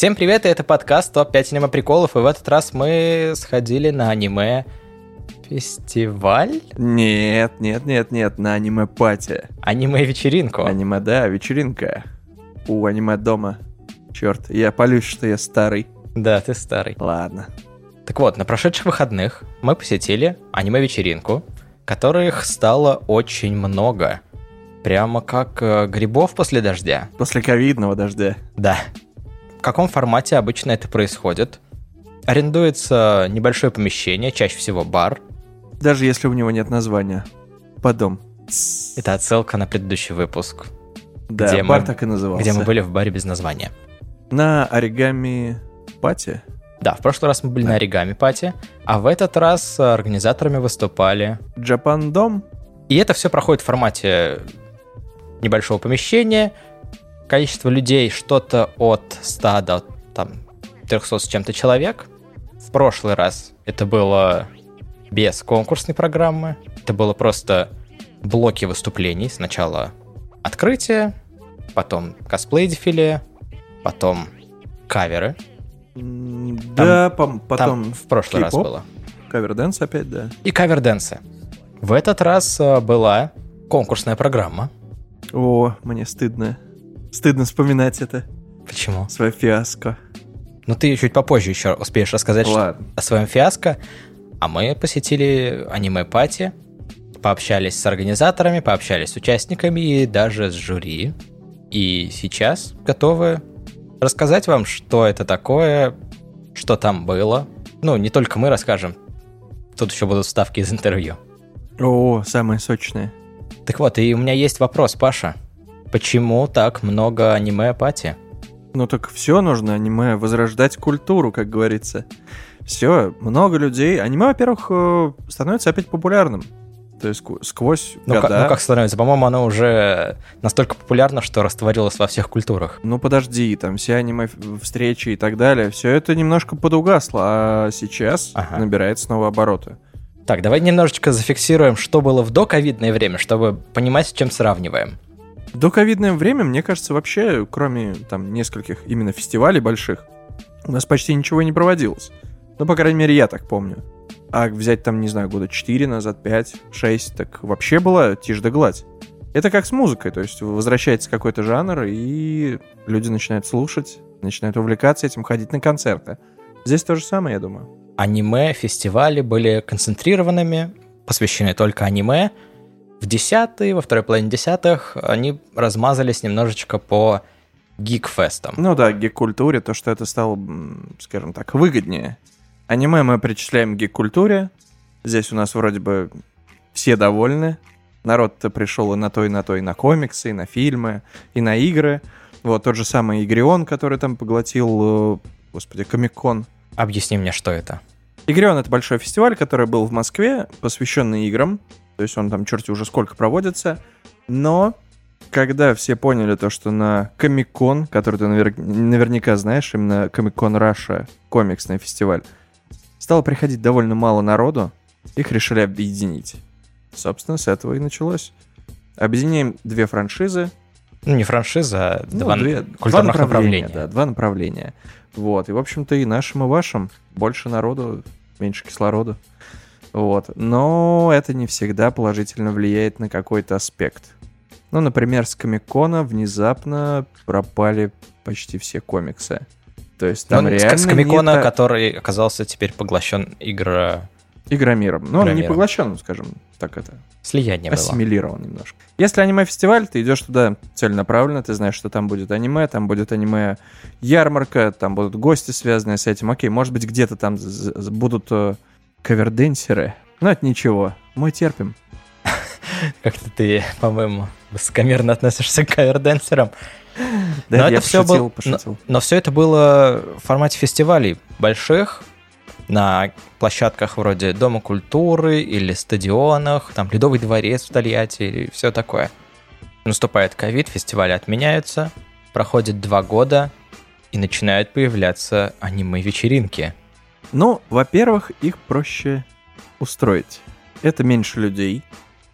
Всем привет, и это подкаст ТОП-5 аниме-приколов, и в этот раз мы сходили на аниме фестиваль? Нет, нет, нет, нет, на аниме-пати. Аниме-вечеринку. Аниме, да, вечеринка. У аниме-дома. Черт, я полюсь, что я старый. Да, ты старый. Ладно. Так вот, на прошедших выходных мы посетили аниме-вечеринку, которых стало очень много. Прямо как э, грибов после дождя. После ковидного дождя. Да. В каком формате обычно это происходит? Арендуется небольшое помещение, чаще всего бар. Даже если у него нет названия. Подом. Это отсылка на предыдущий выпуск, Да, где бар мы- так и назывался. где мы были в баре без названия. На оригами пати. Да, в прошлый раз мы были на оригами пати, а в этот раз организаторами выступали. Джапан Дом. И это все проходит в формате небольшого помещения. Количество людей что-то от 100 до там, 300 с чем-то человек. В прошлый раз это было без конкурсной программы. Это было просто блоки выступлений. Сначала открытие, потом косплей-дефиле, потом каверы. Да, Там потом в прошлый раз было. Cover dance опять, да. И кавер-дэнсы. В этот раз э, была конкурсная программа. О, мне стыдно. Стыдно вспоминать это. Почему? Свое фиаско. Ну, ты чуть попозже еще успеешь рассказать Ладно. о своем фиаско. А мы посетили аниме-пати, пообщались с организаторами, пообщались с участниками и даже с жюри. И сейчас готовы рассказать вам, что это такое, что там было. Ну, не только мы расскажем. Тут еще будут вставки из интервью. О, самое сочное. Так вот, и у меня есть вопрос, Паша. Почему так много аниме-пати? Ну так все нужно аниме, возрождать культуру, как говорится. Все, много людей. Аниме, во-первых, э, становится опять популярным. То есть ск- сквозь Ну, года. ну как становится? По-моему, оно уже настолько популярно, что растворилось во всех культурах. Ну подожди, там все аниме ф- встречи и так далее, все это немножко подугасло, а сейчас Ага. набирает снова обороты. Так, давай немножечко зафиксируем, что было в доковидное время, чтобы понимать, с чем сравниваем. До ковидное время, мне кажется, вообще, кроме там нескольких именно фестивалей больших, у нас почти ничего не проводилось. Ну, по крайней мере, я так помню. А взять там, не знаю, года 4 назад, 5, 6, так вообще была тишь да гладь. Это как с музыкой, то есть возвращается какой-то жанр, и люди начинают слушать, начинают увлекаться этим, ходить на концерты. Здесь то же самое, я думаю. Аниме-фестивали были концентрированными, посвящены только аниме. В десятые, во второй половине десятых они размазались немножечко по гикфестам. Ну да, гик-культуре, то, что это стало, скажем так, выгоднее. Аниме мы причисляем к гик-культуре. Здесь у нас вроде бы все довольны. Народ-то пришел и на то, и на то, и на комиксы, и на фильмы, и на игры. Вот тот же самый Игрион, который там поглотил, э, господи, Комик-кон. Объясни мне, что это. Игрион — это большой фестиваль, который был в Москве, посвященный играм. То есть он там черти уже сколько проводится. Но когда все поняли то, что на Комик-кон, который ты навер- наверняка знаешь, именно Комик-кон Раша, комиксный фестиваль, стало приходить довольно мало народу, их решили объединить. Собственно, с этого и началось. Объединяем две франшизы, Ну, не франшиза, а ну, два две- культурных два направления. Да, два направления. Вот, и, в общем-то, и нашим, и вашим. Больше народу, меньше кислорода. Вот. Но это не всегда положительно влияет на какой-то аспект. Ну, например, с Комикона внезапно пропали почти все комиксы. То есть там Ну, реально с Комикона, не та- который оказался теперь поглощен игра Игромиром. Ну, он не поглощен, скажем так это. слияния было. ассимилирован немножко. Если аниме-фестиваль, ты идешь туда целенаправленно, ты знаешь, что там будет аниме, там будет аниме-ярмарка, там будут гости, связанные с этим. Окей, может быть, где-то там будут э, каверденсеры. Но это ничего, мы терпим. Как-то ты, по-моему, высокомерно относишься к каверденсерам. Да, Но я это все пошутил, было, пошутил. Но, все это было в формате фестивалей больших, на площадках вроде Дома культуры или стадионах, там Ледовый дворец в Тольятти или все такое. Наступает ковид, фестивали отменяются, проходит два года, и начинают появляться аниме-вечеринки. Ну, во-первых, их проще устроить. Это меньше людей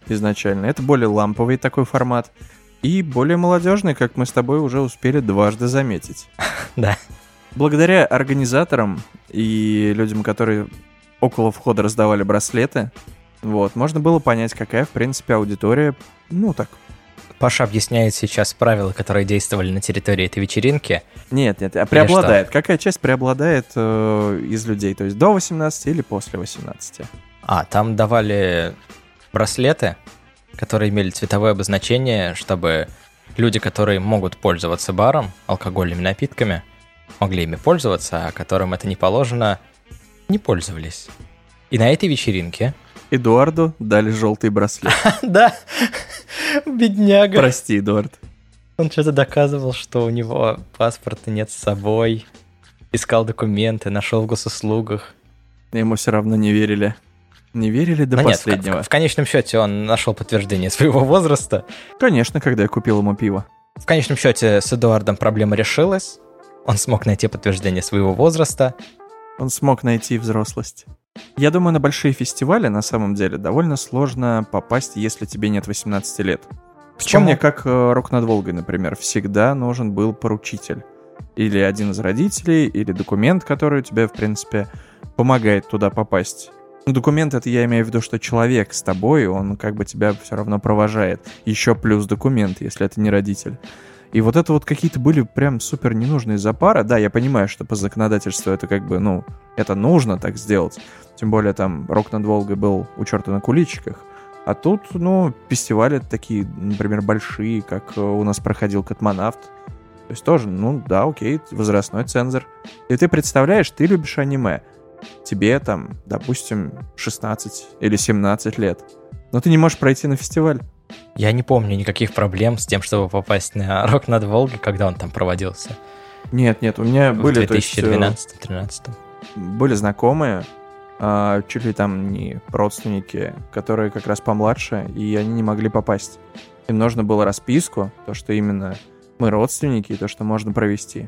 изначально, это более ламповый такой формат. И более молодежный, как мы с тобой уже успели дважды заметить. Да. благодаря организаторам и людям, которые около входа раздавали браслеты, вот, можно было понять, какая, в принципе, аудитория, ну, так, Паша объясняет сейчас правила, которые действовали на территории этой вечеринки. Нет, нет, а преобладает. Какая часть преобладает э, из людей? То есть до 18 или после 18? А, там давали браслеты, которые имели цветовое обозначение, чтобы люди, которые могут пользоваться баром, алкогольными напитками, могли ими пользоваться, а которым это не положено, не пользовались. И на этой вечеринке Эдуарду дали желтый браслет. Да, бедняга. Прости, Эдуард. Он что-то доказывал, что у него паспорта нет с собой, искал документы, нашел в госуслугах. Ему все равно не верили. Не верили до Но нет, в, последнего. в- в конечном счете он нашел подтверждение своего возраста. Конечно, когда я купил ему пиво. В конечном счете с Эдуардом проблема решилась. Он смог найти подтверждение своего возраста. Он смог найти взрослость. Я думаю, на большие фестивали на самом деле довольно сложно попасть, если тебе нет 18 лет. Почему? Вспомни, как э, «Рок над Волгой», например, всегда нужен был поручитель. Или один из родителей, или документ, который тебе, в принципе, помогает туда попасть. Документ это я имею в виду, что человек с тобой, он как бы тебя все равно провожает. Еще плюс документ, если это не родитель. И вот это вот какие-то были прям супер ненужные запары. Да, я понимаю, что по законодательству это как бы, ну, это нужно так сделать. Тем более там «Рок над Волгой» был у черта на куличиках. А тут, ну, фестивали такие, например, большие, как э, у нас проходил «Космонавт». То есть тоже, ну да, окей, возрастной цензор. И ты представляешь, ты любишь аниме. Тебе там, допустим, 16 или 17 лет. Но ты не можешь пройти на фестиваль. Я не помню никаких проблем с тем, чтобы попасть на Рок над Волгой, когда он там проводился. Нет, нет, у меня В были, э, 2012-2013. были знакомые, а, чуть ли там не родственники, которые как раз помладше, и они не могли попасть. Им нужно было расписку, то, что именно мы родственники, и то, что можно провести.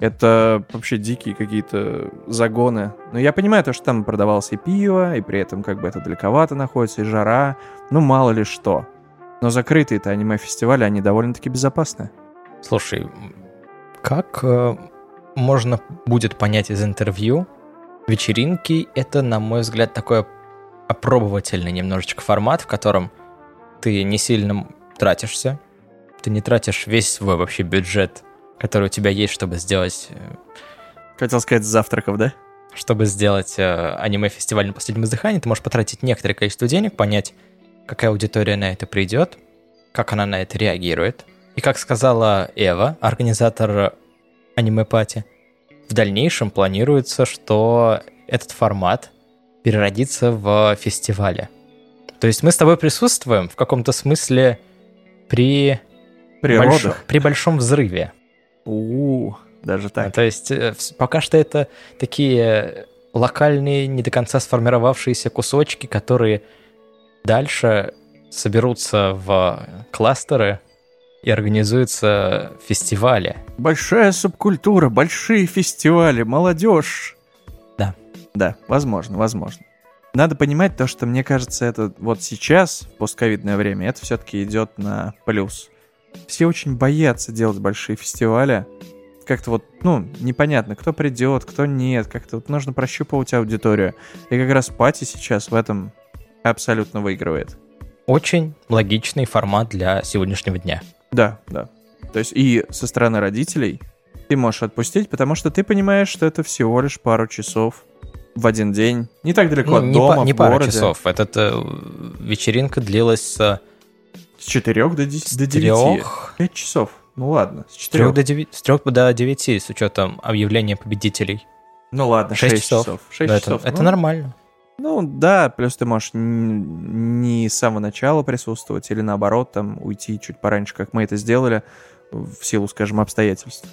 Это вообще дикие какие-то загоны. Но я понимаю то, что там продавалось и пиво, и при этом как бы это далековато находится, и жара. Ну, мало ли что. Но закрытые-то аниме-фестивали, они довольно-таки безопасны. Слушай, как э, можно будет понять из интервью, вечеринки — это, на мой взгляд, такой опробовательный немножечко формат, в котором ты не сильно тратишься, ты не тратишь весь свой вообще бюджет, который у тебя есть, чтобы сделать, э, Хотел сказать, завтраков, да? чтобы сделать э, аниме-фестиваль на последнем издыхании, ты можешь потратить некоторое количество денег, понять, какая аудитория на это придет, как она на это реагирует. И как сказала Эва, организатор аниме-пати, в дальнейшем планируется, что этот формат переродится в фестивале. То есть мы с тобой присутствуем в каком-то смысле при, большо- при большом взрыве. У, даже так. А, То есть э, пока что это такие локальные, не до конца сформировавшиеся кусочки, которые дальше соберутся в кластеры и организуются фестивали. Большая субкультура, большие фестивали, молодежь. Да. Да, возможно, возможно. Надо понимать то, что мне кажется, это вот сейчас, в постковидное время, это все-таки идет на плюс. Все очень боятся делать большие фестивали. Как-то вот, ну, непонятно, кто придет, кто нет. Как-то вот нужно прощупывать аудиторию. И как раз пати сейчас в этом абсолютно выигрывает. Очень логичный формат для сегодняшнего дня. Да, да. То есть и со стороны родителей ты можешь отпустить, потому что ты понимаешь, что это всего лишь пару часов в один день. Не так далеко Ну, от не, дома, па- не в пару городе. часов. Эта э, вечеринка длилась с С 4 до 10, до 9. трех, 5 часов. Ну ладно, с с 4. до девяти, с трех до девяти, с учетом объявления победителей. Ну ладно, Шесть 6 часов. часов. 6 Да, это, часов. это ну, нормально. Ну да, плюс ты можешь не с самого начала присутствовать или наоборот там уйти чуть пораньше, как мы это сделали, в силу, скажем, обстоятельств.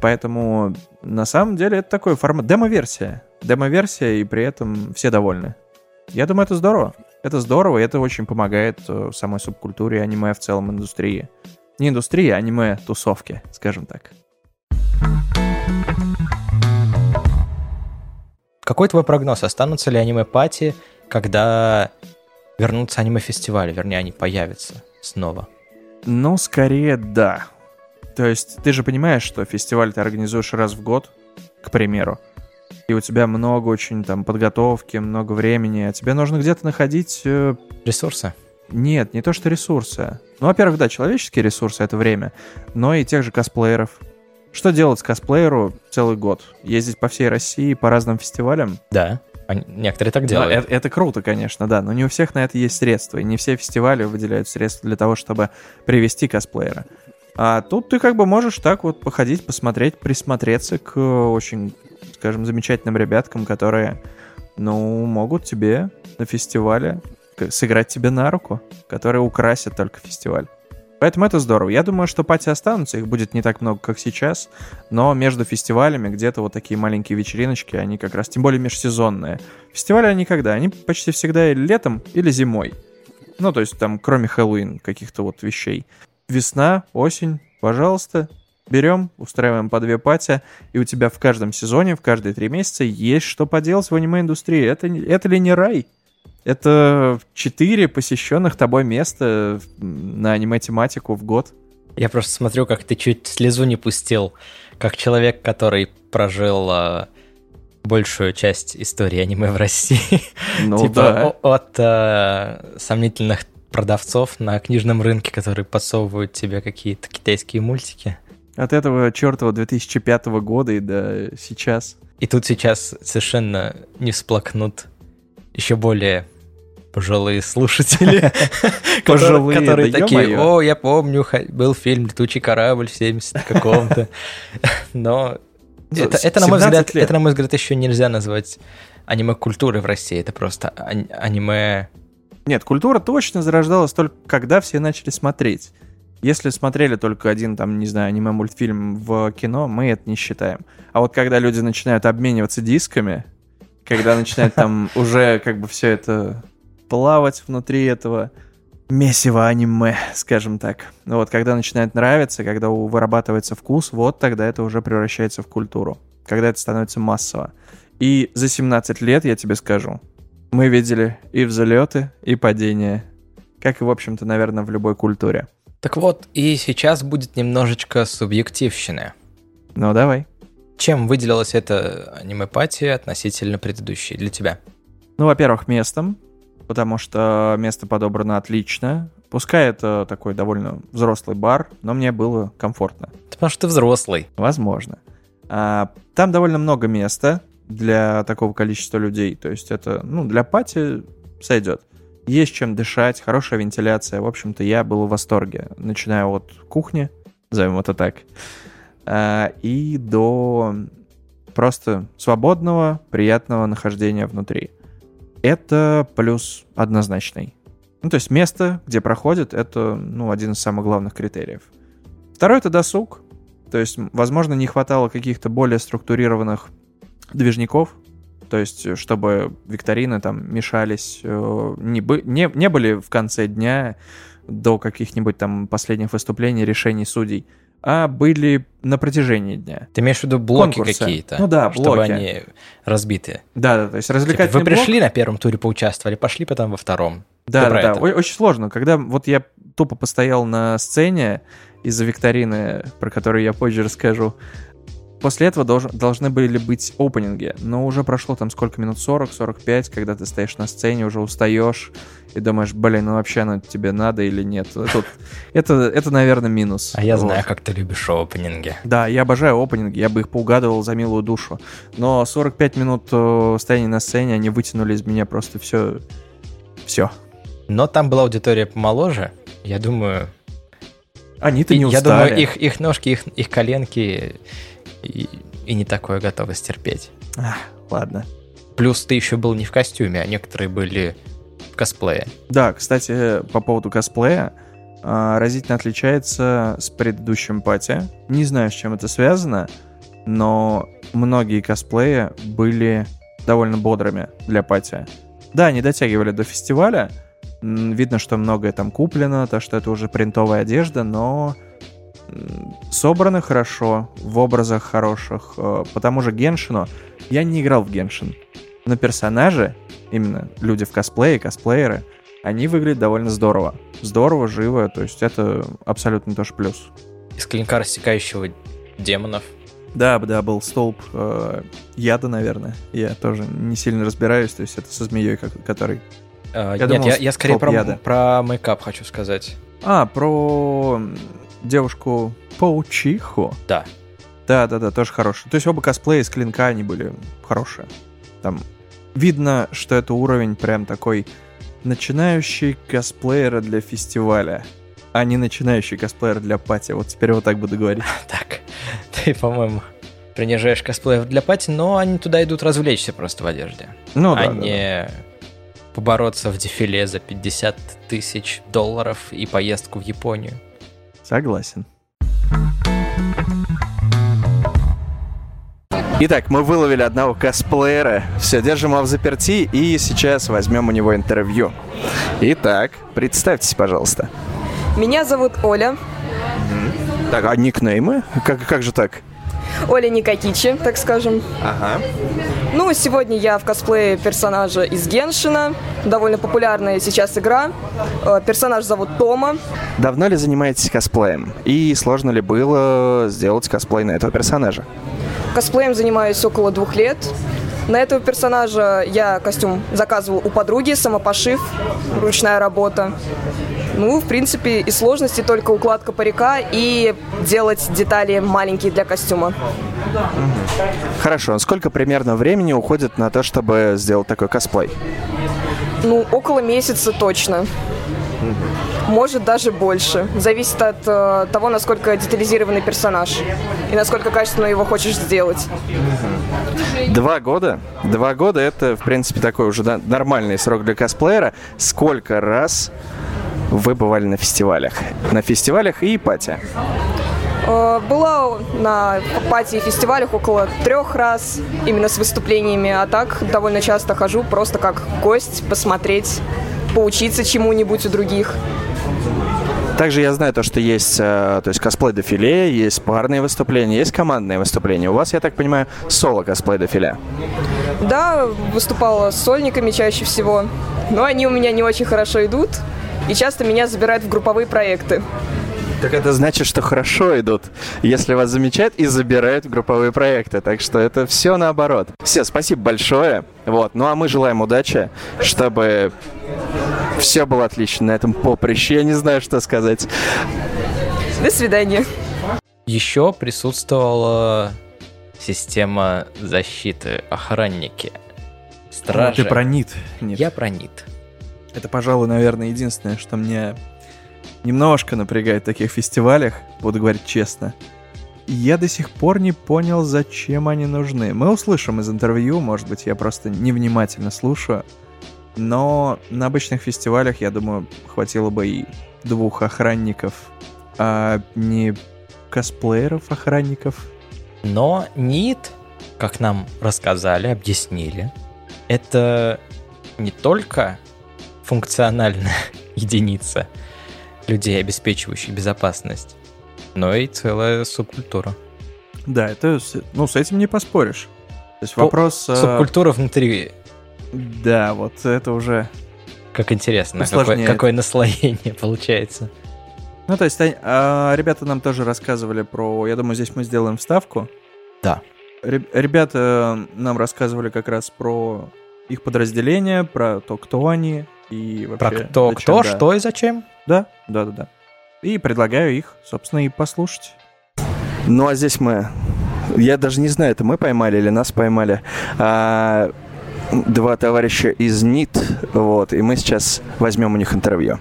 Поэтому на самом деле это такой формат демо-версия. Демо-версия, и при этом все довольны. Я думаю, это здорово. Это здорово, и это очень помогает э, самой субкультуре аниме в целом индустрии. Не индустрии, а аниме-тусовки, скажем так. Какой твой прогноз? Останутся ли аниме-пати, когда вернутся аниме-фестивали? Вернее, они появятся снова. Ну, скорее, да. То есть, ты же понимаешь, что фестиваль ты организуешь раз в год, к примеру, и у тебя много очень там подготовки, много времени, а тебе нужно где-то находить... э, Ресурсы. Нет, не то что ресурсы. Ну, во-первых, да, человеческие ресурсы — это время, но и тех же косплееров. Что делать с косплееру целый год? Ездить по всей России, по разным фестивалям? Да. Некоторые так Ну, делают. это, это круто, конечно, да, но не у всех на это есть средства, и не все фестивали выделяют средства для того, чтобы привести косплеера. А тут ты как бы можешь так вот походить, посмотреть, присмотреться к э, очень, скажем, замечательным ребяткам, которые, ну, могут тебе на фестивале сыграть тебе на руку, которые украсят только фестиваль. Поэтому это здорово. Я думаю, что пати останутся, их будет не так много, как сейчас, но между фестивалями где-то вот такие маленькие вечериночки, они как раз, тем более межсезонные. Фестивали они когда? Они почти всегда или летом, или зимой. Ну, то есть там, кроме Хэллоуин, каких-то вот вещей. Весна, осень, пожалуйста, берем, устраиваем по две пати, и у тебя в каждом сезоне, в каждые три месяца есть что поделать в аниме-индустрии. Это, это ли не рай? Это четыре посещенных тобой места на аниме-тематику в год. Я просто смотрю, как ты чуть слезу не пустил, как человек, который прожил а, большую часть истории аниме в России. Ну типа да. от а, сомнительных продавцов на книжном рынке, которые подсовывают тебе какие-то китайские мультики. От этого чертова 2005 года и до сейчас. И тут сейчас совершенно не всплакнут еще более пожилые слушатели, Пожилые, которые такие, о, я помню, был фильм «Летучий корабль» в 70 каком-то. Но это, это, на мой 17 взгляд, лет. это, на мой взгляд, еще нельзя назвать аниме-культурой в России. Это просто ани- аниме... Нет, культура точно зарождалась только когда все начали смотреть. Если смотрели только один, там, не знаю, аниме-мультфильм в кино, мы это не считаем. А вот когда люди начинают обмениваться дисками, когда начинает там уже как бы все это плавать внутри этого месива аниме, скажем так. Вот когда начинает нравиться, когда вырабатывается вкус, вот тогда это уже превращается в культуру. Когда это становится массово. И за 17 лет, я тебе скажу, мы видели и взлеты, и падения. Как и, в общем-то, наверное, в любой культуре. Так вот, и сейчас будет немножечко субъективщины. Ну, давай. Чем выделилась эта аниме-пати относительно предыдущей для тебя? Ну, во-первых, местом, потому что место подобрано отлично. Пускай это такой довольно взрослый бар, но мне было комфортно. Это потому что ты взрослый. Возможно. А, там довольно много места для такого количества людей. То есть это, ну, для пати сойдет. Есть чем дышать, хорошая вентиляция. В общем-то, я был в восторге. Начиная от кухни, назовем это так, а, и до просто свободного, приятного нахождения внутри. Это плюс однозначный. Ну, то есть место, где проходит, это, ну, один из самых главных критериев. Второй — это досуг. То есть, возможно, не хватало каких-то более структурированных движников, то есть, э, чтобы викторины там мешались, э, не, бы- не, не были в конце дня до каких-нибудь там последних выступлений, решений судей, а были на протяжении дня. Ты имеешь в виду блоки Конкурсы. какие-то? Ну да, Чтобы блоки. они разбиты. Да, да, то есть Типа, развлекательный вы блок- пришли на первом туре, поучаствовали, пошли потом во втором. Да, да, да. это? Очень сложно. Когда вот я тупо постоял на сцене из-за викторины, про которую я позже расскажу, после этого долж- должны были быть опенинги. Но уже прошло там сколько минут? 40-45, когда ты стоишь на сцене, уже устаешь и думаешь, блин, ну вообще оно тебе надо или нет. Это, это, это наверное, минус. А я Вот. знаю, как ты любишь опенинги. Да, я обожаю опенинги, я бы их поугадывал за милую душу. Но 45 минут э, стояния на сцене, они вытянули из меня просто все... Все. Но там была аудитория помоложе. Я думаю, Они-то не я устали. думаю, их, их ножки, их, их коленки и, и не такое готовы стерпеть. Ах, ладно. Плюс ты еще был не в костюме, а некоторые были в косплее. Да, кстати, по поводу косплея, а, разительно отличается с предыдущим пати. Не знаю, с чем это связано, но многие косплеи были довольно бодрыми для пати. Да, они дотягивали до фестиваля. Видно, что многое там куплено, то, что это уже принтовая одежда, но собраны хорошо, в образах хороших. Э, По тому же Геншину я не играл в Геншин. Но персонажи, именно люди в косплее, косплееры, они выглядят довольно здорово. Здорово, живо, то есть это абсолютно тоже плюс. Из клинка рассекающего демонов Да, да, был столб э, яда, наверное. Я тоже не сильно разбираюсь, то есть это со змеей, как, который... А, я нет, думал, я, я скорее про, яда. про мейкап хочу сказать. А, про девушку Паучиху. Да. Да, да, да, тоже хороший. То есть оба косплея из клинка, они были хорошие. Там видно, что это уровень прям такой начинающий косплеера для фестиваля, а не начинающий косплеер для пати. Вот теперь вот так буду говорить. Так, ты, по-моему, принижаешь косплеев для пати, но они туда идут развлечься просто в одежде. Ну да. А не побороться в дефиле за 50 тысяч долларов и поездку в Японию. Согласен. Итак, мы выловили одного косплеера. Все, держим его в заперти и сейчас возьмем у него интервью. Итак, представьтесь, пожалуйста. Меня зовут Оля. Так, а никнеймы? Как, как же так? Оля Никакичи, так скажем. Ага. Ну, сегодня я в косплее персонажа из Геншина. Довольно популярная сейчас игра. Э, персонаж зовут Тома. Давно ли занимаетесь косплеем? И сложно ли было сделать косплей на этого персонажа? Косплеем занимаюсь около двух лет. На этого персонажа я костюм заказывал у подруги, самопошив, ручная работа. Ну, в принципе, и сложности только укладка парика и делать детали маленькие для костюма. Хорошо. Сколько примерно времени уходит на то, чтобы сделать такой косплей? Ну, около месяца точно. Может, даже больше. Зависит от э, того, насколько детализированный персонаж и насколько качественно его хочешь сделать. Два года? Два года это, в принципе, такой уже нормальный срок для косплеера. Сколько раз вы бывали на фестивалях? На фестивалях и пати? Э, была на пати и фестивалях около трех раз, именно с выступлениями, а так довольно часто хожу просто как гость, посмотреть, поучиться чему-нибудь у других. Также я знаю то, что есть э, то есть косплей-дефиле, есть парные выступления, есть командные выступления. У вас, я так понимаю, соло косплей-дефиле. Да, выступала с сольниками чаще всего, но они у меня не очень хорошо идут, и часто меня забирают в групповые проекты. Так это значит, что хорошо идут, если вас замечают и забирают в групповые проекты. Так что это все наоборот. Все, спасибо большое. Вот. Ну а мы желаем удачи, чтобы все было отлично на этом поприще. Я не знаю, что сказать. До свидания. Еще присутствовала система защиты, охранники, стражи. А, ты про НИТ? Нет. Я про НИТ. Это, пожалуй, наверное, единственное, что мне немножко напрягает в таких фестивалях, буду говорить честно. Я до сих пор не понял, зачем они нужны. Мы услышим из интервью, может быть, я просто невнимательно слушаю. Но на обычных фестивалях, я думаю, хватило бы и двух охранников, а не косплееров-охранников. Но НИТ, как нам рассказали, объяснили, это не только функциональная единица людей, обеспечивающих безопасность, но и целая субкультура. Да, это, ну, с этим не поспоришь. То есть вопрос... Э, субкультура внутри. Да, вот это уже... Как интересно, какое, какое наслоение получается. Ну, то есть, а, ребята нам тоже рассказывали про... Я думаю, здесь мы сделаем вставку. Да. Ребята нам рассказывали как раз про их подразделение, про то, кто они, и вообще... Про кто, зачем, кто, да. что и зачем? Да, да, да, да. И предлагаю их, собственно, и послушать. Ну, а здесь мы... Я даже не знаю, это мы поймали или нас поймали. А, два товарища из НИТ, вот, и мы сейчас возьмем у них интервью.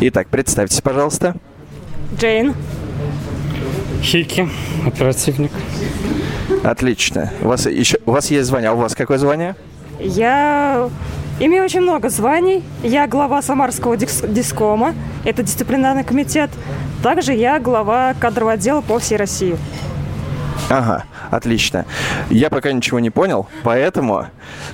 Итак, представьтесь, пожалуйста. Джейн. Хики, оперативник. Отлично. У вас еще у вас есть звание. А у вас какое звание? Я Имею очень много званий. Я глава Самарского дискома, это дисциплинарный комитет. Также я глава кадрового отдела по всей России. Ага, отлично. Я пока ничего не понял, поэтому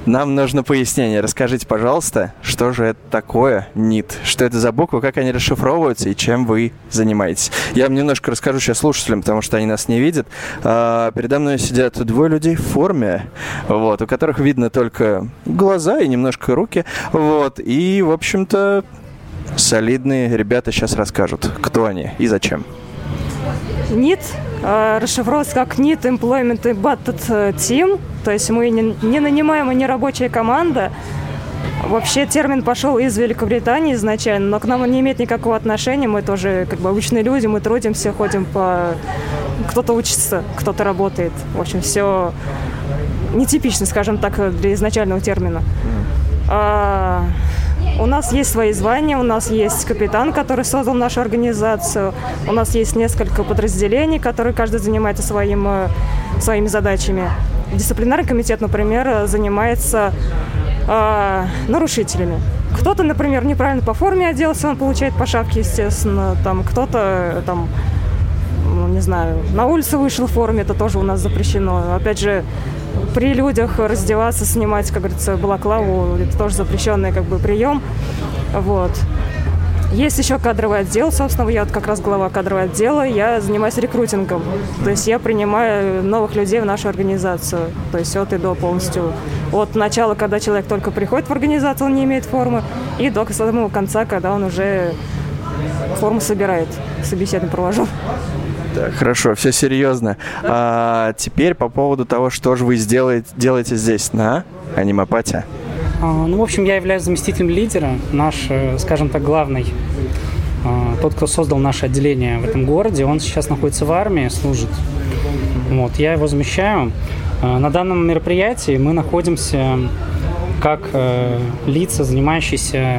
нам нужно пояснение. Расскажите, пожалуйста, что же это такое НИТ? Что это за буквы, как они расшифровываются и чем вы занимаетесь? Я вам немножко расскажу сейчас слушателям, потому что они нас не видят. А, передо мной сидят двое людей в форме, вот, у которых видно только глаза и немножко руки. Вот, и, в общем-то, солидные ребята сейчас расскажут, кто они и зачем. Э, расшифровывается как NEET Employment Embedded Team, то есть мы не, не нанимаем и не рабочая команда. Вообще термин пошел из Великобритании изначально, но к нам он не имеет никакого отношения. Мы тоже как бы обычные люди, мы трудимся, ходим по... Кто-то учится, кто-то работает. В общем, все нетипично, скажем так, для изначального термина. А, у нас есть свои звания, у нас есть капитан, который создал нашу организацию, у нас есть несколько подразделений, которые каждый занимается своим, э, своими задачами. Дисциплинарный комитет, например, занимается э, нарушителями. Кто-то, например, неправильно по форме оделся, он получает по шапке, естественно. Там кто-то там ну, не знаю, на улице вышел в форме, это тоже у нас запрещено. Опять же, при людях раздеваться, снимать, как говорится, балаклаву, это тоже запрещенный как бы прием. Вот. Есть еще кадровый отдел, собственно, я вот как раз глава кадрового отдела, я занимаюсь рекрутингом. То есть я принимаю новых людей в нашу организацию. То есть от и до полностью. От начала, когда человек только приходит в организацию, он не имеет формы, и до самого конца, когда он уже форму собирает, собеседование провожу. Так, хорошо, все серьезно. А, теперь по поводу того, что же вы сделаете, делаете здесь на анимапате. А, ну, в общем, я являюсь заместителем лидера, наш, э, скажем так, главный. А, тот, кто создал наше отделение в этом городе, он сейчас находится в армии, служит. Вот, я его замещаю. А, на данном мероприятии мы находимся как э, лица, занимающиеся,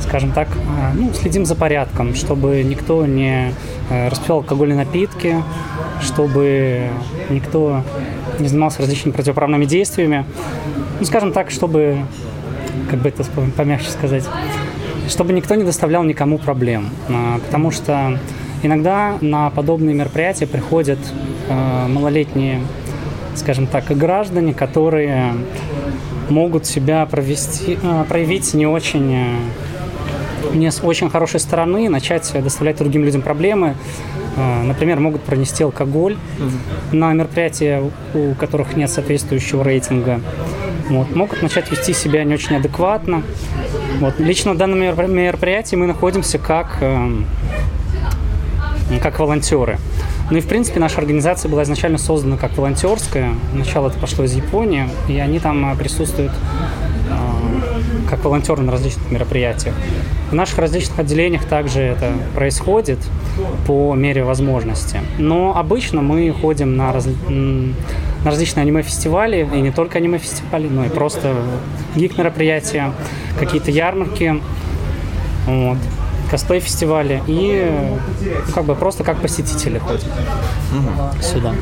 скажем так, ну, следим за порядком, чтобы никто не э, распивал алкогольные напитки, чтобы никто не занимался различными противоправными действиями. Ну, скажем так, чтобы, как бы это помягче сказать, чтобы никто не доставлял никому проблем. А, потому что иногда на подобные мероприятия приходят а, малолетние, скажем так, граждане, которые могут себя провести, а, проявить не очень не с очень хорошей стороны, начать доставлять другим людям проблемы, а, например, могут пронести алкоголь mm-hmm. на мероприятия, у которых нет соответствующего рейтинга. Вот, могут начать вести себя не очень адекватно. Вот, лично в данном мероприятии мы находимся как, эм, как волонтеры. Ну и, в принципе, наша организация была изначально создана как волонтерская. Начало это пошло из Японии, и они там э, присутствуют как волонтеры на различных мероприятиях. В наших различных отделениях также это происходит по мере возможности. Но обычно мы ходим на, раз... на различные аниме-фестивали, и не только аниме-фестивали, но и просто гик-мероприятия, какие-то ярмарки, вот, косплей-фестивали, и ну, как бы просто как посетители ходим угу. сюда.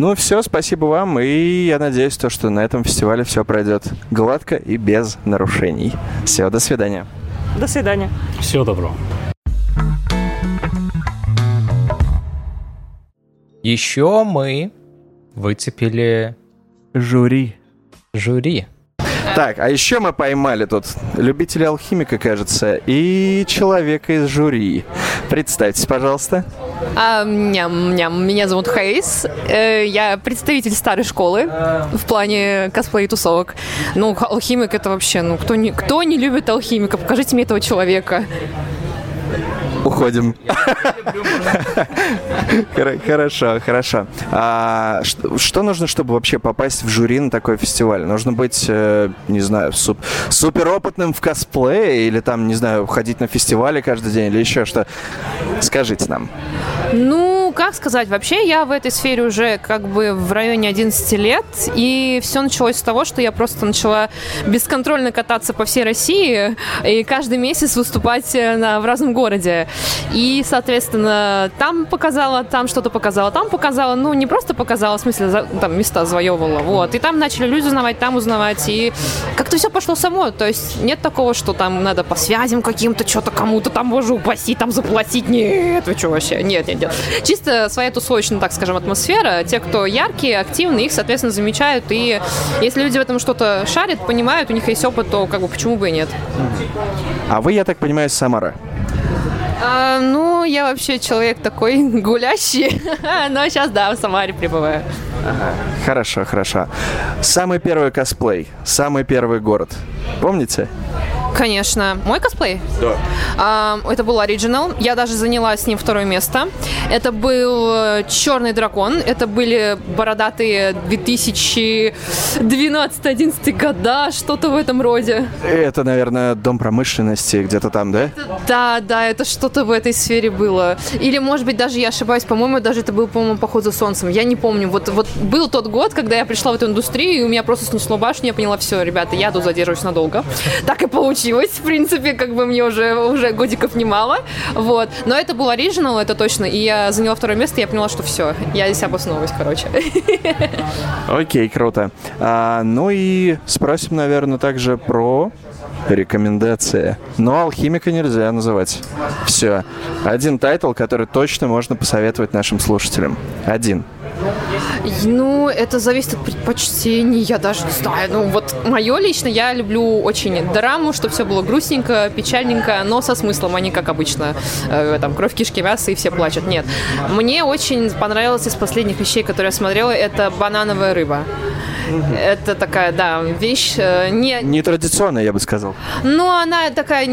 Ну все, спасибо вам, и я надеюсь, то, что на этом фестивале все пройдет гладко и без нарушений. Все, до свидания. До свидания. Всего доброго. Еще мы выцепили жюри. Жюри. Так, а еще мы поймали тут любителя алхимика, кажется, и человека из жюри. Представьтесь, пожалуйста. А, ням, ням. Меня зовут Хейс. Э, я представитель старой школы в плане косплей и тусовок. Ну, алхимик это вообще, ну, кто не, кто не любит алхимика? Покажите мне этого человека. Уходим. Хорошо, хорошо. А что нужно, чтобы вообще попасть в жюри на такой фестиваль? Нужно быть, э, не знаю, суперопытным в косплее или там, не знаю, ходить на фестивали каждый день или еще что? Скажите нам. Ну, как сказать, вообще я в этой сфере уже как бы в районе 11 лет, и все началось с того, что я просто начала бесконтрольно кататься по всей России и каждый месяц выступать э, на, в разном городе. И, соответственно, там показала, там что-то показала, там показала, ну, не просто показала, в смысле, за, там места завоевывала, вот. И там начали люди узнавать, там узнавать, и как-то все пошло само, то есть нет такого, что там надо по связям каким-то, что-то кому-то там, боже, упаси, там заплатить, нет, вы что вообще, нет, нет, нет. Чисто своя тусовочная, так скажем, атмосфера, те, кто яркие, активные, их, соответственно, замечают, и если люди в этом что-то шарят, понимают, у них есть опыт, то как бы почему бы и нет. А вы, я так понимаю, из Самары? А, ну, я вообще человек такой гулящий, но сейчас, да, в Самаре пребываю. Ага. Хорошо, хорошо. Самый первый косплей, самый первый город. Помните? Конечно. Мой косплей? Да. А, это был оригинал. Я даже заняла с ним второе место. Это был э, черный дракон. Это были бородатые 2012-2011 года, что-то в этом роде. Это, наверное, дом промышленности где-то там, да? Да, да, это что-то в этой сфере было. Или, может быть, даже я ошибаюсь, по-моему, даже это был, по-моему, поход за солнцем. Я не помню. Вот, вот был тот год, когда я пришла в эту индустрию, и у меня просто снесло башню, я поняла, все, ребята, я тут задерживаюсь надолго. Так и получилось, в принципе, как бы мне уже, уже годиков немало. Вот. Но это был оригинал, это точно. И я заняла второе место, я поняла, что все, я здесь обосновываюсь, короче. Окей, круто. А, ну и спросим, наверное, также про рекомендации. Но алхимика нельзя называть. Все. Один title, который точно можно посоветовать нашим слушателям. Один. Ну, это зависит от предпочтений, я даже не знаю. Ну, вот мое лично, я люблю очень драму, чтобы все было грустненько, печальненько, но со смыслом, а не как обычно, э, там, кровь, кишки, мясо и все плачут. Нет. Мне очень понравилось из последних вещей, которые я смотрела, это банановая рыба. Это такая, да, вещь э, не... Нетрадиционная, я бы сказал. Ну, она такая...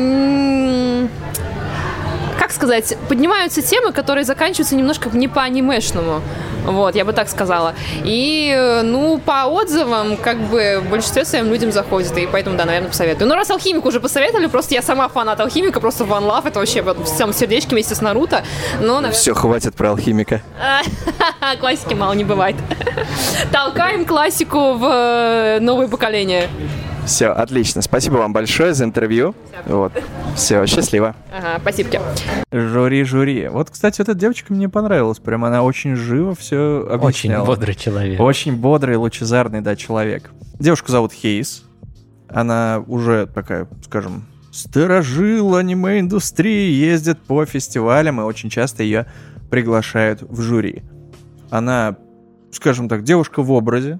Как сказать, поднимаются темы, которые заканчиваются немножко не по-анимешному. Вот, я бы так сказала. И, э, ну, по отзывам, как бы, в большинстве своем людям заходит, и поэтому, да, наверное, посоветую. Ну, раз алхимик уже посоветовали, просто я сама фанат алхимика, просто One Love, это вообще вот в самом сердечке вместе с Наруто. Но, наверное, Все, хватит про алхимика. классики мало не бывает. Толкаем классику в э, новое поколение. Все, отлично. Спасибо вам большое за интервью. Вот. Все, счастливо. Ага, спасибо. Жюри, жюри. Вот, кстати, вот эта девочка мне понравилась. Прям она очень живо все Очень объясняла. бодрый человек. Очень бодрый, лучезарный, да, человек. Девушку зовут Хейс. Она уже такая, скажем, сторожил аниме-индустрии, ездит по фестивалям, и очень часто ее приглашают в жюри. Она, скажем так, девушка в образе.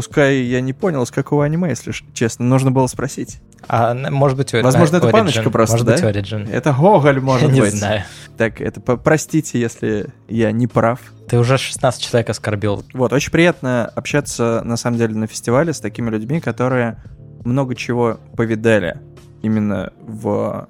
Пускай я не понял, с какого аниме, если честно, нужно было спросить. А, может быть, это Возможно, это Origin. паночка просто, Может да? быть, Origin. Это Гоголь, может Я не быть. знаю. Так, это простите, если я не прав. Ты уже 16 человек оскорбил. Вот, очень приятно общаться, на самом деле, на фестивале с такими людьми, которые много чего повидали именно в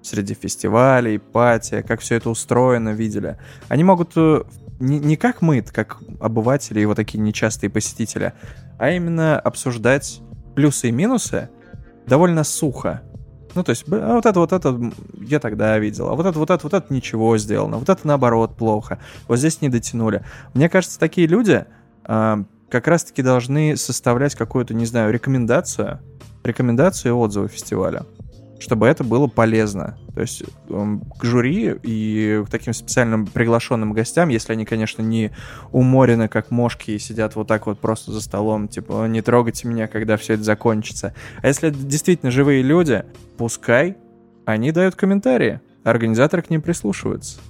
среди фестивалей, пати, как все это устроено, видели. Они могут э, не, не как мы, как обыватели и вот такие нечастые посетители, а именно обсуждать плюсы и минусы довольно сухо. Ну, то есть, а вот это, вот это я тогда видел, а вот это, вот это, вот это ничего сделано, вот это наоборот плохо, вот здесь не дотянули. Мне кажется, такие люди а, как раз-таки должны составлять какую-то, не знаю, рекомендацию, рекомендацию и отзывы фестиваля, чтобы это было полезно. То есть к жюри и к таким специальным приглашенным гостям, если они, конечно, не уморены, как мошки, и сидят вот так вот просто за столом, типа, не трогайте меня, когда все это закончится. А если это действительно живые люди, пускай они дают комментарии, а организаторы к ним прислушиваются.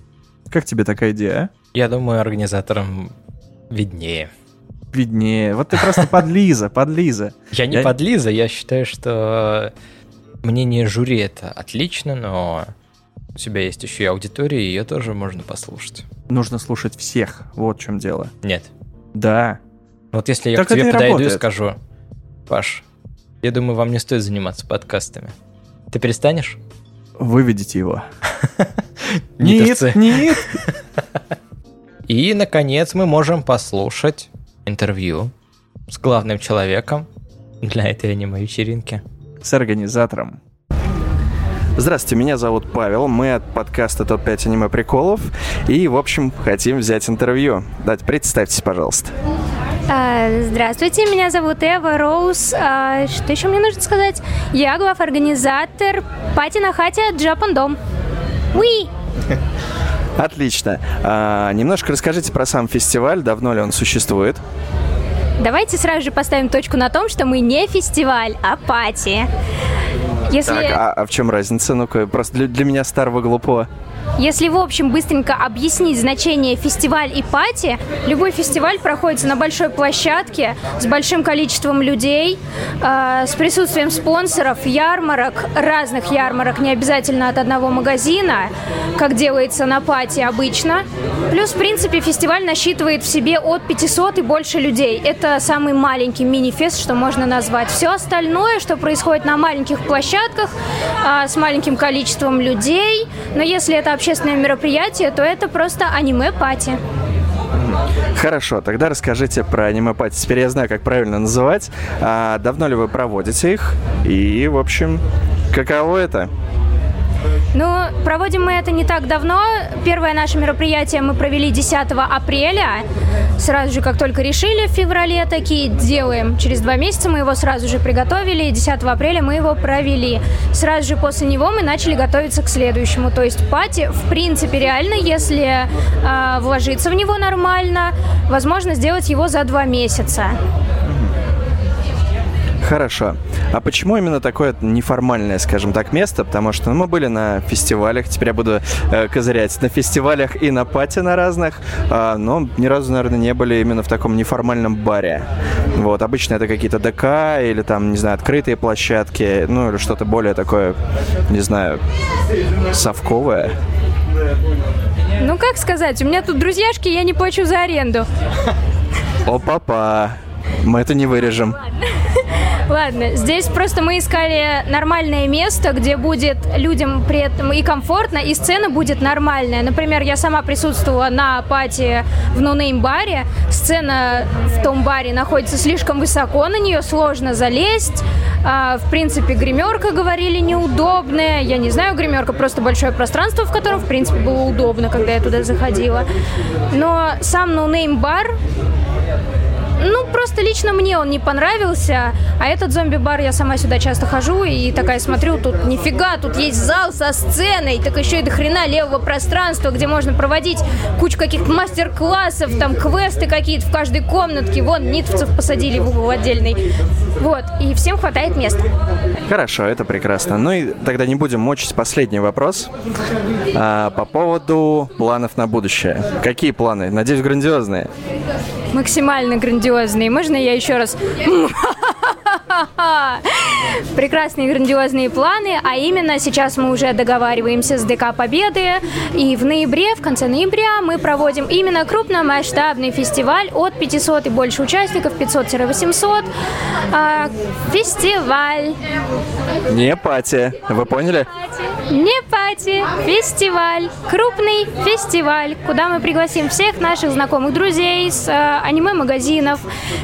Как тебе такая идея, а? Я думаю, организаторам виднее. Виднее. Вот ты просто подлиза, подлиза. Я не Я- подлиза, я считаю, что мнение жюри это отлично, но у тебя есть еще и аудитория, и ее тоже можно послушать. Нужно слушать всех. Вот в чем дело. Нет. Да. Вот если я Так к тебе подойду и скажу, Паш, я думаю, вам не стоит заниматься подкастами. Ты перестанешь? Выведите его. Нитовцы. нет. И, наконец, мы можем послушать интервью с главным человеком для этой аниме-вечеринки. С организатором. Здравствуйте, меня зовут Павел, мы от подкаста ТОП-5 аниме приколов и, в общем, хотим взять интервью. Дать, представьтесь, пожалуйста. А, Здравствуйте, меня зовут Эва Роуз. А, Что еще мне нужно сказать? Я глав-организатор Пати на хате Джапан Дом. Уи! Отлично. А, немножко расскажите про сам фестиваль, давно ли он существует. Давайте сразу же поставим точку на том, что мы не фестиваль, а пати. Если... Так, а, а в чем разница? Ну-ка, просто для, для меня старого глупого. Если, в общем, быстренько объяснить значение фестиваль и пати, любой фестиваль проходит на большой площадке с большим количеством людей, э, с присутствием спонсоров, ярмарок, разных ярмарок, не обязательно от одного магазина, как делается на пати обычно. Плюс, в принципе, фестиваль насчитывает в себе от 500 и больше людей. Это самый маленький мини-фест, что можно назвать. Все остальное, что происходит на маленьких площадках, э, с маленьким количеством людей, но если это общественное мероприятие, то это просто аниме-пати. Хорошо, тогда расскажите про аниме-пати. Теперь я знаю, как правильно называть. А давно ли вы проводите их? И, в общем, каково это? Ну, проводим мы это не так давно. Первое наше мероприятие мы провели 10 апреля. Сразу же, как только решили в феврале, такие делаем. Через два месяца мы его сразу же приготовили. 10 апреля мы его провели. Сразу же после него мы начали готовиться к следующему. То есть пати, в принципе, реально, если э, вложиться в него нормально, возможно сделать его за два месяца. Хорошо. А почему именно такое неформальное, скажем так, место? Потому что ну, мы были на фестивалях, теперь я буду э, козырять, на фестивалях и на пати на разных, э, но ни разу, наверное, не были именно в таком неформальном баре. Вот, обычно это какие-то ДК или там, не знаю, открытые площадки, ну или что-то более такое, не знаю, совковое. Ну, как сказать, у меня тут друзьяшки, я не плачу за аренду. О-папа, мы это не вырежем. Ладно, здесь просто мы искали нормальное место, где будет людям при этом и комфортно, и сцена будет нормальная. Например, я сама присутствовала на пати в нонейм баре. Сцена в том баре находится слишком высоко, на нее сложно залезть. А, в принципе, гримерка, говорили, неудобная. Я не знаю, гримерка просто большое пространство, в котором, в принципе, было удобно, когда я туда заходила. Но сам нонейм бар ну, просто лично мне он не понравился. А этот зомби-бар, я сама сюда часто хожу и такая смотрю, тут нифига, тут есть зал со сценой, так еще и до хрена левого пространства, где можно проводить кучу каких-то мастер-классов, там квесты какие-то в каждой комнатке. Вон, нитовцев посадили в угол отдельный. Вот, и всем хватает места. Хорошо, это прекрасно. Ну и тогда не будем мочить последний вопрос а, по поводу планов на будущее. Какие планы? Надеюсь, грандиозные. Максимально грандиозные. Можно я еще раз? Прекрасные грандиозные планы, а именно сейчас мы уже договариваемся с ДК Победы, и в ноябре, в конце ноября мы проводим именно крупномасштабный фестиваль от 500 и больше участников, 500-800. А, фестиваль. Не пати, вы поняли? Не пати, фестиваль, крупный фестиваль, куда мы пригласим всех наших знакомых друзей с э, аниме-магазинов,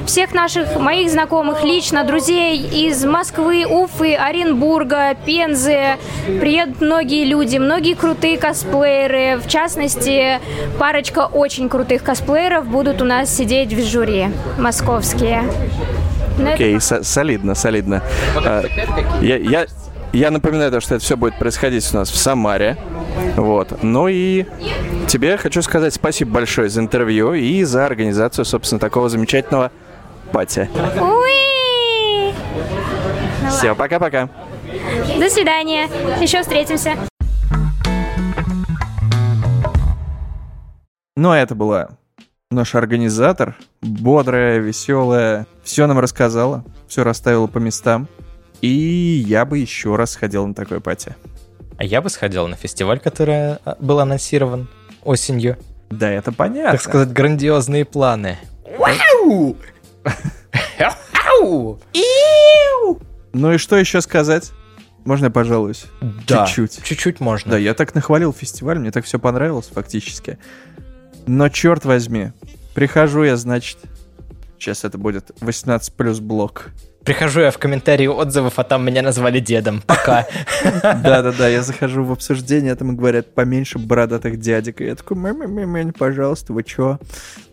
всех наших моих знакомых лично друзей из Москвы, Уфы, Оренбурга, Пензы. Приедут многие люди, многие крутые косплееры. В частности, парочка очень крутых косплееров будут у нас сидеть в жюри, московские. Но Окей, это- со- солидно, солидно. А, я, я, я напоминаю, то, что это все будет происходить у нас в Самаре. Вот. Ну и тебе хочу сказать спасибо большое за интервью и за организацию, собственно, такого замечательного пати. Уи! Все, пока-пока. До свидания. Еще встретимся. Ну, а это была наш организатор, бодрая, веселая, все нам рассказала, все расставила по местам. И я бы еще раз сходил на такой пати. А я бы сходил на фестиваль, который а, был анонсирован осенью. Да, это понятно. Так сказать, грандиозные планы. Вау! Ау! Ну и что еще сказать? Можно я пожалуюсь? Да, Чуть-чуть. Чуть-чуть можно. Да, я так нахвалил фестиваль, мне так все понравилось фактически. Но черт возьми, прихожу я, значит, сейчас это будет 18 плюс блок. Прихожу я в комментарии отзывов, а там меня назвали дедом. Пока. Да-да-да, я захожу в обсуждение, там говорят, поменьше бородатых дядек. И я такой, пожалуйста, вы чё?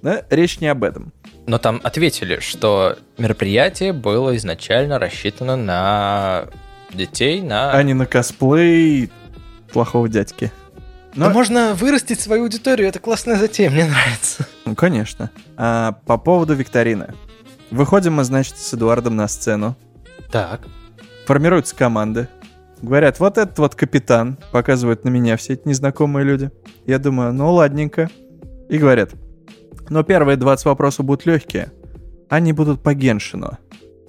Да, речь не об этом. Но там ответили, что мероприятие было изначально рассчитано на детей, на... А не на косплей плохого дядьки. Но Но- можно вырастить свою аудиторию, это классная затея, мне нравится. Ну, конечно. А по поводу викторины. Выходим мы, значит, с Эдуардом на сцену. Так. Формируются команды. Говорят, вот этот вот капитан, показывают на меня все эти незнакомые люди. Я думаю, ну ладненько. И говорят, но первые 20 вопросов будут легкие. Они будут по Геншину.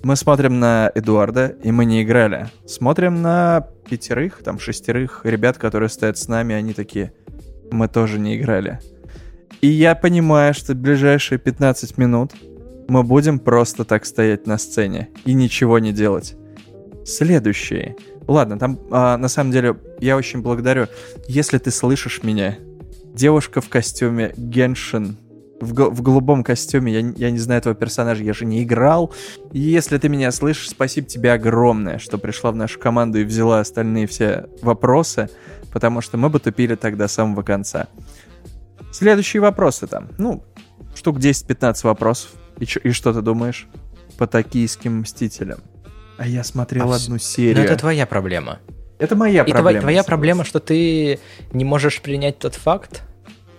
Мы смотрим на Эдуарда, и мы не играли. Смотрим на пятерых, там шестерых ребят, которые стоят с нами, они такие, мы тоже не играли. И я понимаю, что ближайшие 15 минут мы будем просто так стоять на сцене и ничего не делать. Следующий. Ладно, там а, на самом деле я очень благодарю. Если ты слышишь меня, девушка в костюме Геншин, в, в голубом костюме, я, я не знаю этого персонажа, я же не играл. И если ты меня слышишь, спасибо тебе огромное, что пришла в нашу команду и взяла остальные все вопросы, потому что мы бы тупили так до самого конца. Следующие вопросы там. Ну, штук 10-15 вопросов. И, чё- и что ты думаешь? По токийским мстителям. А я смотрел А одну Ну, серию. это твоя проблема. Это моя И проблема. твоя, твоя проблема, что ты не можешь принять тот факт,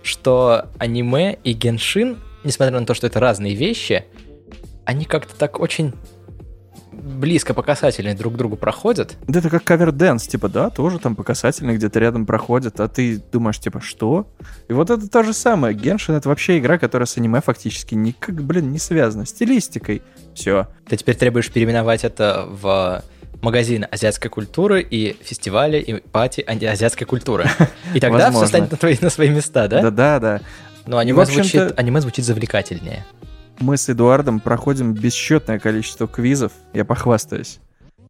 что аниме и Genshin, несмотря на то, что это разные вещи, они как-то так очень близко по касательной друг к другу проходят. Да это как cover dance, типа, да, тоже там по касательной где-то рядом проходит, а ты думаешь, типа, что? И вот это то же самое. Геншин — это вообще игра, которая с аниме фактически никак, блин, не связана. Стилистикой. Все. Ты теперь требуешь переименовать это в магазин азиатской культуры и фестивали и пати ази- азиатской культуры. И тогда все станет на, твои, на свои места, да? Да-да-да. Но аниме, в общем-то- звучит, аниме звучит завлекательнее. Мы с Эдуардом проходим бесчетное количество квизов, я похвастаюсь.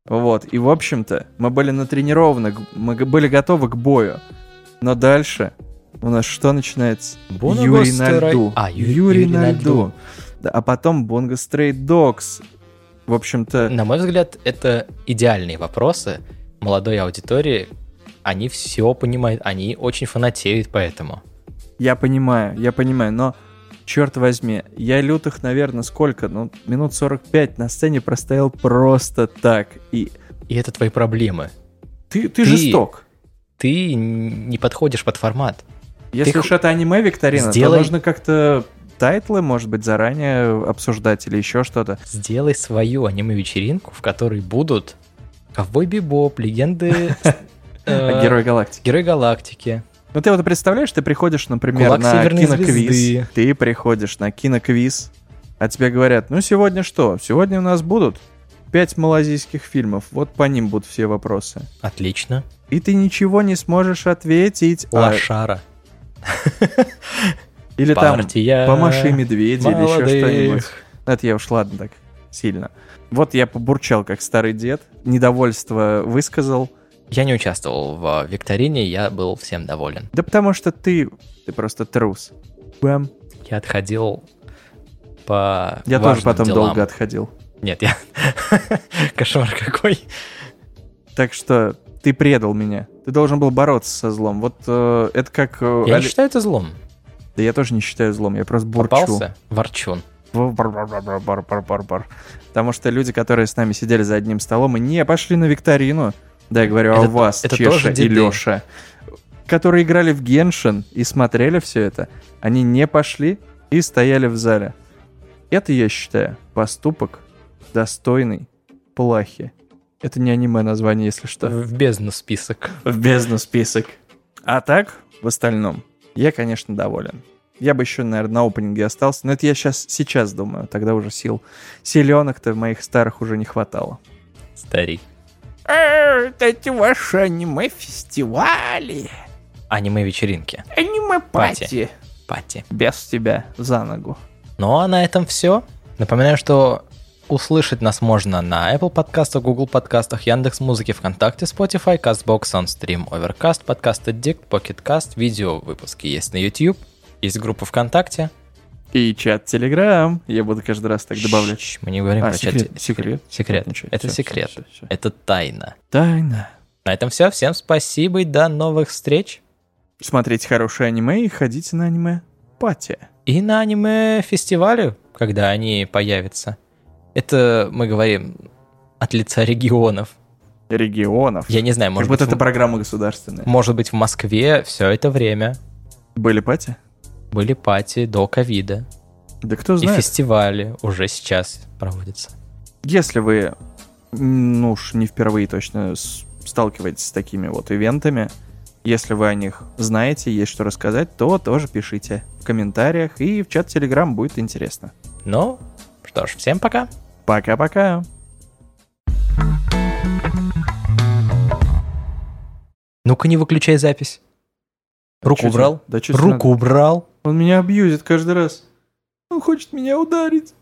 Вот, и в общем-то, мы были натренированы, мы были готовы к бою. Но дальше у нас что начинается? Бонго Юрий на льду. А, Ю- Юрий, Юрий на льду. льду. Да, а потом Бонго Стрейт Догс. В общем-то, На мой взгляд, это идеальные вопросы молодой аудитории. Они все понимают, они очень фанатеют поэтому. я понимаю, я понимаю, но черт возьми, я лютых, наверное, сколько? Ну, минут 45 на сцене простоял просто так. И И это твои проблемы. ты, ты, Ты- жесток. Ты не подходишь под формат. Если Ты уж это аниме-викторина, сделай- то нужно как-то тайтлы, может быть, заранее обсуждать или еще что-то. Сделай свою аниме-вечеринку, в которой будут Ковбой Бибоп, легенды... э, Герой галактики. Герой Галактики. Ну ты вот представляешь, ты приходишь, например, Кулак на киноквиз. Звезды. Ты приходишь на киноквиз, а тебе говорят, ну сегодня что? Сегодня у нас будут пять малазийских фильмов, вот по ним будут все вопросы. Отлично. И ты ничего не сможешь ответить. а- Лошара. или там Партия «Помаши медведя» или еще молодых. что-нибудь. Ну, Это я уж ладно так сильно. Вот я побурчал, как старый дед, недовольство высказал. Я не участвовал в викторине, я был всем доволен. Да потому что ты, ты просто трус. Бэм. Я отходил по Я тоже потом делам. долго отходил. Нет, я... Кошмар какой. Так что ты предал меня. Ты должен был бороться со злом. Вот э, это как... э, Я не Али- считаю это злом. Да я тоже не считаю злом, я просто бурчу. Попался? Ворчун. Бар-бар-бар-бар-бар-бар. Потому что люди, которые с нами сидели за одним столом и не пошли на викторину, да, я говорю, а Это у вас, то- это Чеша и. Леша, которые играли в Геншин и смотрели все это, они не пошли и стояли в зале. Это, я считаю, поступок достойный плахи. Это не аниме название, если что. В бездну список. В бездну список. А так, в остальном, я, конечно, доволен. Я бы еще, наверное, на опенинге остался, но это я сейчас, сейчас думаю, тогда уже сил. Силенок-то моих старых уже не хватало. Старик. эти ваши аниме-фестивали, Аниме-вечеринки. аниме-пати. Пати. Без тебя за ногу. Ну а на этом все. Напоминаю, что услышать нас можно на Apple подкастах, Google подкастах, Яндекс Музыке, ВКонтакте, Spotify, CastBox, SoundStream, Overcast, подкаст Addict, Pocket Cast, видео выпуски есть на YouTube, есть группа ВКонтакте. И чат Телеграм. Я буду каждый раз так добавлять. Чш, Мы не говорим А, про чат. секрет, секрет. Секрет. Ничего, Это всё, секрет. всё, всё, всё. Это тайна. Тайна. На этом все. Всем спасибо и до новых встреч. Смотрите хорошее аниме и ходите на аниме-пати. И на аниме-фестивале, когда они появятся. Это мы говорим от лица регионов. Регионов. Я не знаю, Как может будто быть, это в- программа государственная. может быть в Москве все это время Были пати? были пати до ковида. Да кто И знает. фестивали уже сейчас проводятся. Если вы, ну уж не впервые точно, сталкиваетесь с такими вот ивентами, если вы о них знаете, есть что рассказать, то тоже пишите в комментариях и в чат Telegram будет интересно. Ну, что ж, всем пока. Пока-пока. Ну-ка не выключай запись. Руку Чё убрал? Да Руку убрал. Он меня абьюзит каждый раз. Он хочет меня ударить.